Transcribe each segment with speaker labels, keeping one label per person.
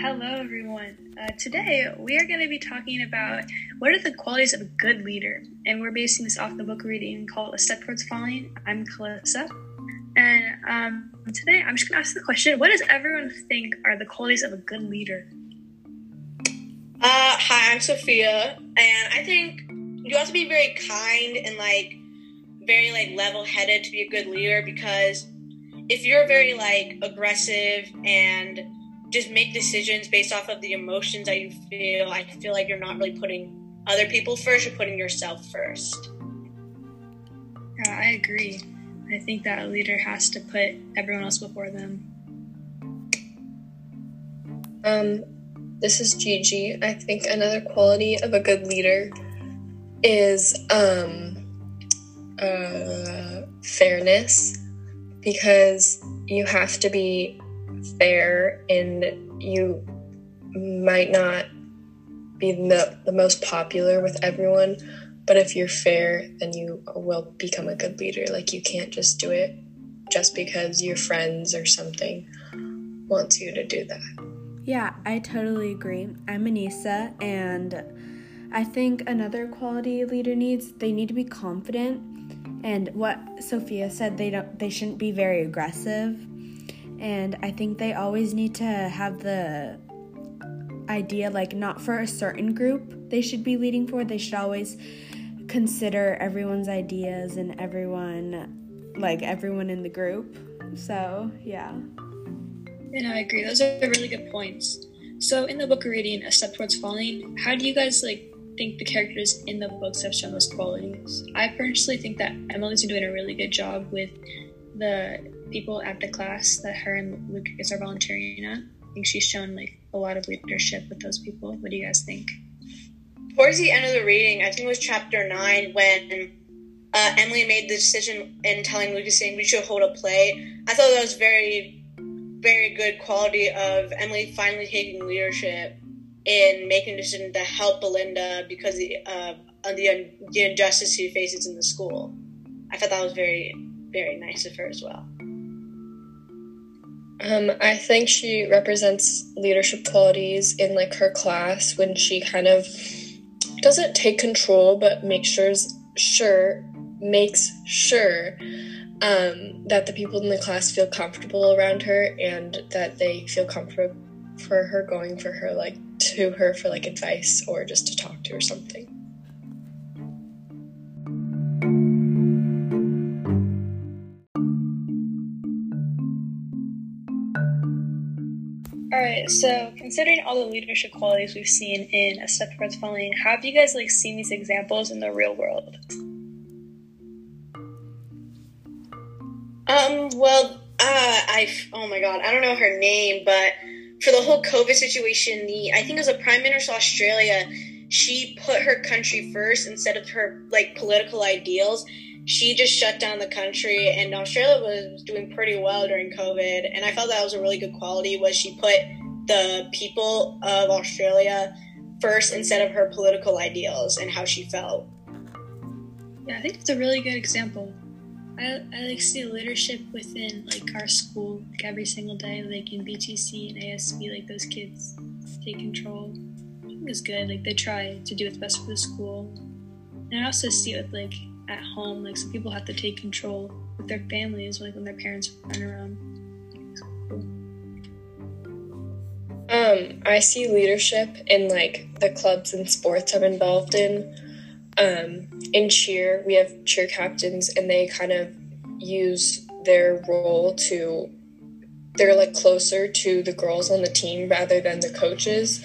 Speaker 1: hello everyone. Uh, today we are going to be talking about what are the qualities of a good leader, and we're basing this off the book reading called A Step Towards Falling. I'm Calissa, and um, today I'm just going to ask the question: What does everyone think are the qualities of a good leader?
Speaker 2: Uh, hi, I'm Sophia, and I think you have to be very kind and like very like level-headed to be a good leader because if you're very like aggressive and just make decisions based off of the emotions that you feel, I feel like you're not really putting other people first, you're putting yourself first.
Speaker 1: Yeah, I agree. I think that a leader has to put everyone else before them.
Speaker 3: Um, this is Gigi. I think another quality of a good leader is um, uh, fairness because you have to be fair and you might not be the, the most popular with everyone but if you're fair then you will become a good leader. Like you can't just do it just because your friends or something wants you to do that.
Speaker 4: Yeah i totally agree. I'm anissa and i think another quality a leader needs they need to be confident and what sophia said they don't they shouldn't be very aggressive and I think they always need to have the idea like not for a certain group they should be leading for. They should always consider everyone's ideas and everyone like everyone in the group. So, yeah.
Speaker 1: And I agree. Those are really good points. So, in the book we're reading, A Step Towards Falling, how do you guys like think the characters in the books have shown those qualities? I personally think that Emily's been doing a really good job with the people at the class that her and Lucas are volunteering at. I think she's shown like a lot of leadership with those people. What do you guys think?
Speaker 2: Towards the end of the reading, I think it was chapter nine when uh, Emily made the decision in telling Lucas saying we should hold a play. I thought that was very, very good quality of Emily finally taking leadership in making a decision to help Belinda because uh, of the, the injustice she faces in the school. I thought that was very, very nice of her as well.
Speaker 3: Um, I think she represents leadership qualities in like her class when she kind of doesn't take control but makes sure sure makes sure um, that the people in the class feel comfortable around her and that they feel comfortable for her going for her like to her for like advice or just to talk to or something.
Speaker 1: All right, so considering all the leadership qualities we've seen in A Step Towards Falling, how have you guys like seen these examples in the real world?
Speaker 2: Um, well, uh, I oh my god, I don't know her name, but for the whole COVID situation, the I think it was a prime minister of Australia. She put her country first instead of her like political ideals. She just shut down the country, and Australia was doing pretty well during COVID. And I felt that was a really good quality. Was she put the people of Australia first instead of her political ideals and how she felt.
Speaker 1: Yeah, I think it's a really good example. I, I like see leadership within like our school like every single day, like in BTC and ASB, like those kids take control. I think it's good. Like they try to do what's best for the school. And I also see it like at home, like some people have to take control with their families, like when their parents run around.
Speaker 3: Um, I see leadership in like the clubs and sports I'm involved in. Um, in cheer, we have cheer captains, and they kind of use their role to they're like closer to the girls on the team rather than the coaches.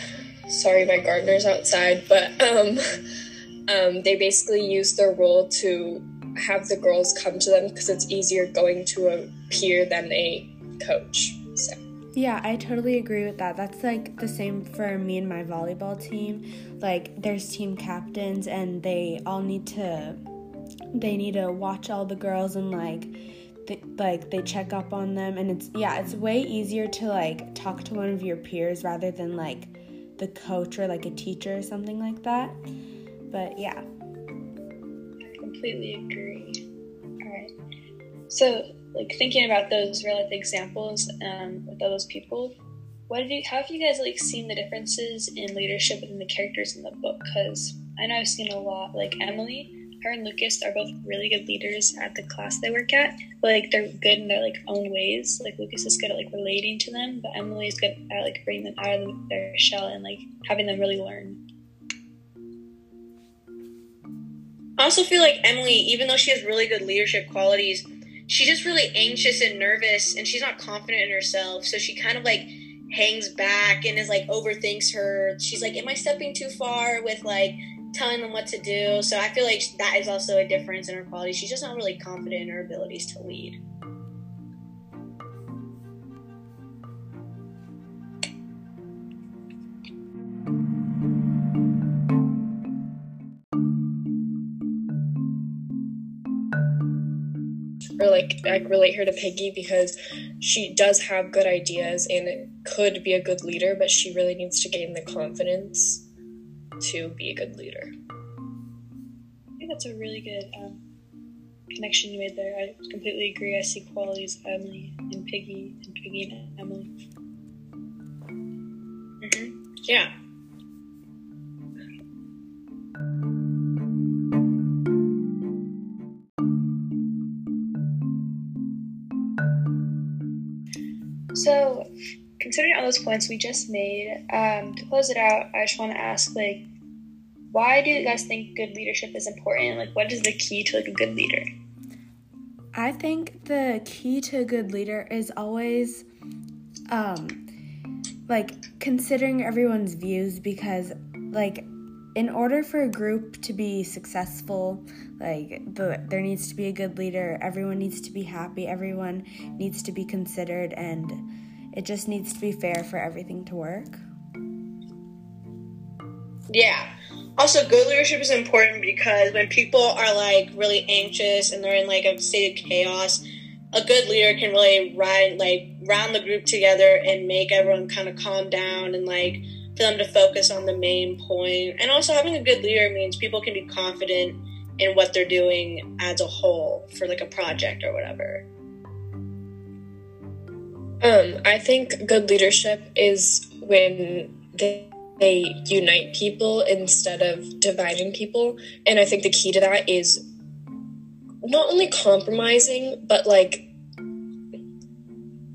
Speaker 3: Sorry, my gardener's outside, but um, um, they basically use their role to have the girls come to them because it's easier going to a peer than a coach. So.
Speaker 4: Yeah, I totally agree with that. That's like the same for me and my volleyball team. Like there's team captains and they all need to they need to watch all the girls and like like they check up on them and it's yeah, it's way easier to like talk to one of your peers rather than like the coach or like a teacher or something like that. But yeah.
Speaker 1: I completely agree. All right. So like thinking about those real life examples um, with all those people, what have you? How have you guys like seen the differences in leadership within the characters in the book? Because I know I've seen a lot. Like Emily, her and Lucas are both really good leaders at the class they work at. But, like they're good in their like own ways. Like Lucas is good at like relating to them, but Emily is good at like bringing them out of their shell and like having them really learn.
Speaker 2: I also feel like Emily, even though she has really good leadership qualities, she's just really anxious and nervous and she's not confident in herself. So she kind of like hangs back and is like overthinks her. She's like, Am I stepping too far with like telling them what to do? So I feel like that is also a difference in her quality. She's just not really confident in her abilities to lead.
Speaker 3: Like I relate her to Piggy because she does have good ideas and could be a good leader, but she really needs to gain the confidence to be a good leader.
Speaker 1: I think that's a really good um, connection you made there. I completely agree. I see qualities of Emily and Piggy and Piggy and Emily.
Speaker 2: Mm-hmm. Yeah.
Speaker 1: So, considering all those points we just made, um, to close it out, I just want to ask, like, why do you guys think good leadership is important? Like, what is the key to like a good leader?
Speaker 4: I think the key to a good leader is always, um, like considering everyone's views because, like, in order for a group to be successful, like the, there needs to be a good leader. Everyone needs to be happy. Everyone needs to be considered, and it just needs to be fair for everything to work.
Speaker 2: Yeah. Also, good leadership is important because when people are like really anxious and they're in like a state of chaos, a good leader can really ride like round the group together and make everyone kind of calm down and like for them to focus on the main point. And also, having a good leader means people can be confident in what they're doing as a whole for like a project or whatever.
Speaker 3: Um, I think good leadership is when they, they unite people instead of dividing people. And I think the key to that is not only compromising, but like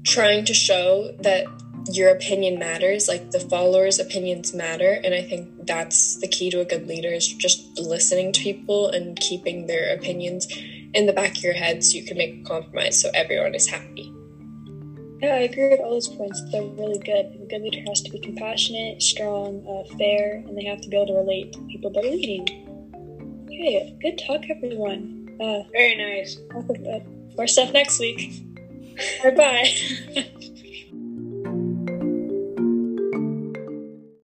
Speaker 3: trying to show that your opinion matters like the followers opinions matter and i think that's the key to a good leader is just listening to people and keeping their opinions in the back of your head so you can make a compromise so everyone is happy.
Speaker 1: Yeah i agree with all those points. They're really good. A good leader has to be compassionate strong uh, fair and they have to be able to relate to people they're leading. Okay good talk everyone. Uh,
Speaker 2: very nice.
Speaker 1: more stuff next week. Bye bye